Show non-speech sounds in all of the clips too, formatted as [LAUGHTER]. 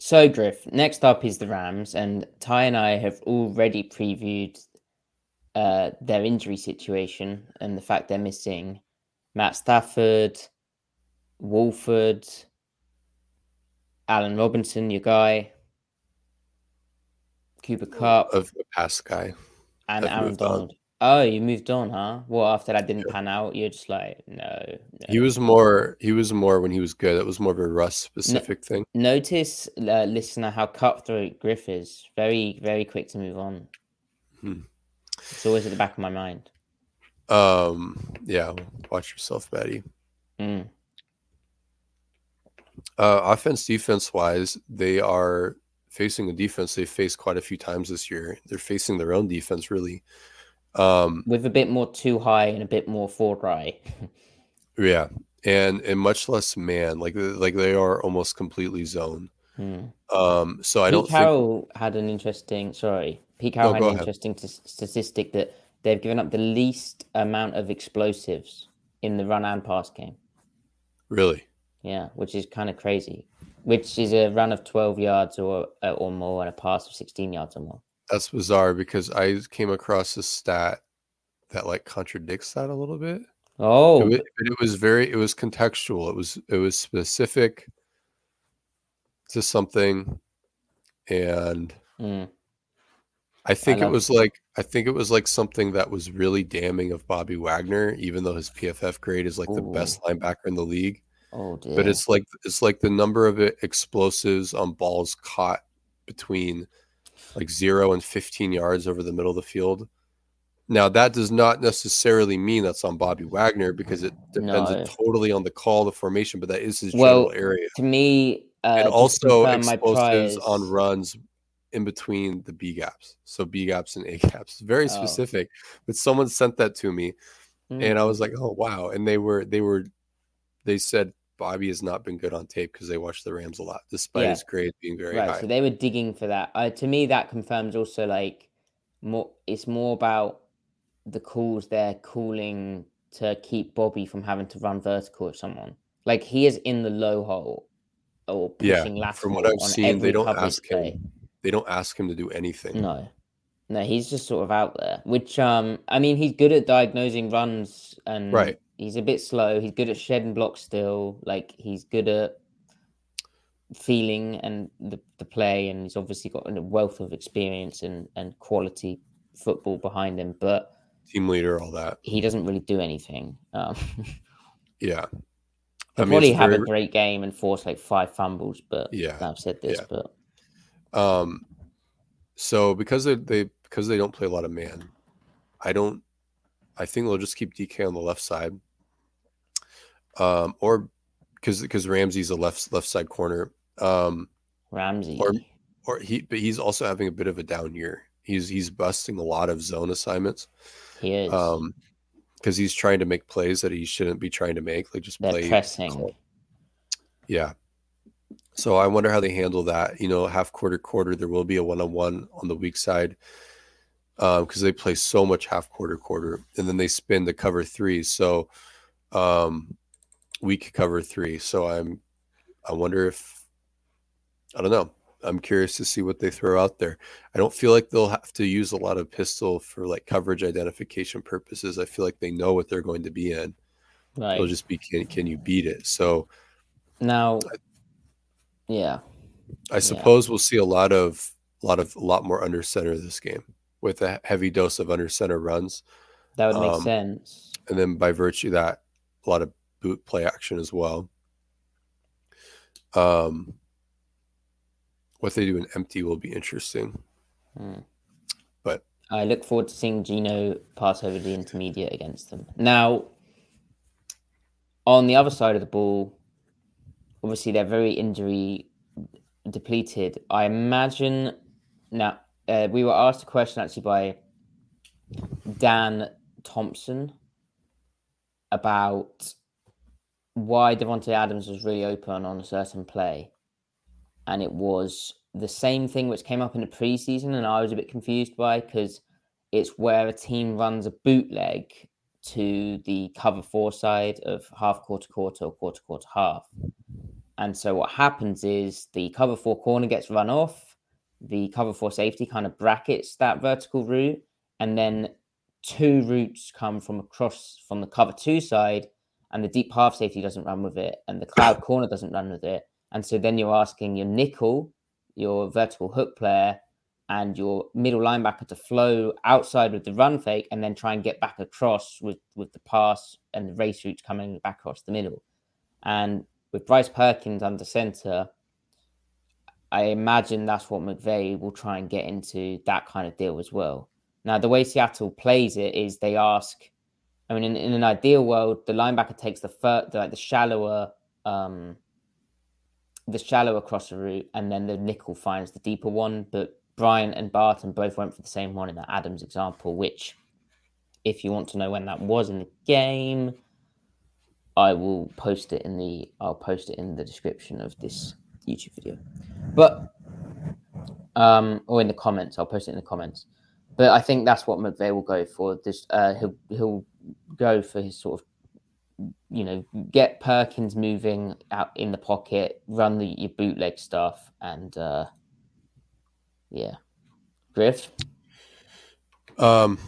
So, Griff, next up is the Rams, and Ty and I have already previewed uh, their injury situation and the fact they're missing Matt Stafford, Wolford, Allen Robinson, your guy, Cooper Kupp, of the past guy. and I've Aaron on. Oh, you moved on, huh? Well, after that didn't pan out, you're just like, no. no. He was more. He was more when he was good. That was more of a Russ specific thing. Notice, uh, listener, how cutthroat Griff is. Very, very quick to move on. Hmm. It's always at the back of my mind. Um. Yeah. Watch yourself, Betty. Mm. Uh, offense, defense wise, they are facing a defense they faced quite a few times this year. They're facing their own defense, really. Um. With a bit more two high and a bit more four dry. Yeah, and and much less man. Like like they are almost completely zone. Hmm. Um. So I Pete don't think. Carroll had an interesting. Sorry, Pete Carroll No, had an ahead. interesting t- statistic that they've given up the least amount of explosives in the run and pass game. Really. Yeah, which is kind of crazy. Which is a run of twelve yards or or more and a pass of sixteen yards or more. That's bizarre because I came across a stat that like contradicts that a little bit. Oh, It, wa- but it was very it was contextual. It was it was specific to something and mm, I think it love was like I think it was like something that was really damning of Bobby Wagner, even though his PFF grade is like the best linebacker in the league. oh dear. But it's like it's like the number of explosives on balls caught between like zero and 15 yards over the middle of the field. Now that does not necessarily mean that's on Bobby Wagner because it depends No. totally on the call, the formation, but that is his Well, general area. to me, uh, And also explosives on runs in between the B gaps. So B gaps and A gaps. Very Oh. specific. But someone sent that to me Mm. and I was like, "Oh wow!" And they were they were they said Bobby has not been good on tape because they watch the Rams a lot, despite Yeah. his grade being very right high. so they were digging for that uh, to me that confirms also like more it's more about the calls they're calling to keep bobby from having to run vertical with someone like he is in the low hole or yeah, pushing lateral from what I've seen, they don't ask play. him. They don't ask him to do anything. no no he's just sort of out there which um i mean he's good at diagnosing runs and Right. He's a bit slow he's good at shedding blocks still like he's good at feeling and the, the play and he's obviously got a wealth of experience and, and quality football behind him but Team leader, all that. he doesn't really do anything um [LAUGHS] Yeah, he'll mean, probably have a great game and force like five fumbles but Yeah, i've said this yeah. but Um, so because they, they because they don't play a lot of man, I don't. I think they'll just keep DK on the left side. Um, or because because Ramsey's a left left side corner. Um, ramsey or or he but he's also having a bit of a down year. He's he's busting a lot of zone assignments. he is Um, because he's trying to make plays that he shouldn't be trying to make, like just they're play pressing call. Yeah. So I wonder how they handle that. You know, half quarter quarter, there will be a one on one on the weak side because they play so much half quarter quarter, and then they spin the cover three. So um, weak cover three. So I'm, I wonder if I don't know. I'm curious to see what they throw out there. I don't feel like they'll have to use a lot of pistol for like coverage identification purposes. I feel like they know what they're going to be in. Right. It'll just be can can you beat it? So now, yeah, I suppose we'll see a lot of a lot of a lot more under center this game with a heavy dose of under center runs, that would make Um, sense. and then by virtue of that, a lot of boot play action as well. Um, what they do in empty will be interesting. Hmm. But I look forward to seeing Gino pass over the intermediate against them. Now, on the other side of the ball, obviously they're very injury depleted. I imagine now uh, we were asked a question actually by Dan Thompson about why Davante Adams was really open on a certain play. And it was the same thing which came up in the preseason, and I was a bit confused by because it's where a team runs a bootleg to the cover four side of half quarter quarter or quarter quarter half. And so what happens is the cover four corner gets run off, the cover four safety kind of brackets that vertical route, and then two routes come from across from the cover two side, and the deep half safety doesn't run with it, and the cloud [COUGHS] corner doesn't run with it. And so then you're asking your nickel, your vertical hook player, and your middle linebacker to flow outside with the run fake and then try and get back across with, with the pass and the race routes coming back across the middle. And with Bryce Perkins under center, I imagine that's what McVay will try and get into that kind of deal as well. Now, the way Seattle plays it is they ask, I mean, in, in an ideal world, the linebacker takes the fir- the, like the shallower, um, the shallower crosser route, and then the nickel finds the deeper one. But Brian and Barton both went for the same one in that Adams example, which, if you want to know when that was in the game, I will post it in the I'll post it in the description of this YouTube video. But um or in the comments, I'll post it in the comments. But I think that's what McVay will go for. This uh he'll he'll go for his sort of you know, get Perkins moving out in the pocket, run the your bootleg stuff, and uh yeah. Griff. Um,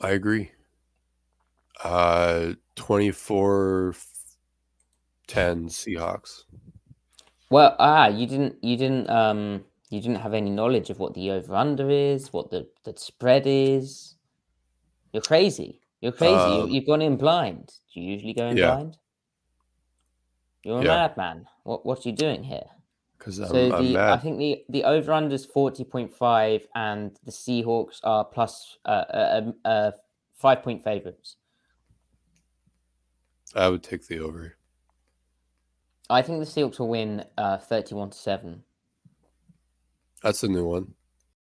I agree. Uh, 24 10 Seahawks. Well, ah, you didn't, you didn't, um, you didn't have any knowledge of what the over under is, what the the spread is. You're crazy. You're crazy. you, Um, you've gone in blind. Do you usually go in yeah. blind? You're a Yeah. madman. What what are you doing here? Because so the I think the the over under is forty point five, and the Seahawks are plus uh, uh, uh, uh five point favorites. I would take the over. I think the Seahawks will win uh thirty one to seven. That's a new one.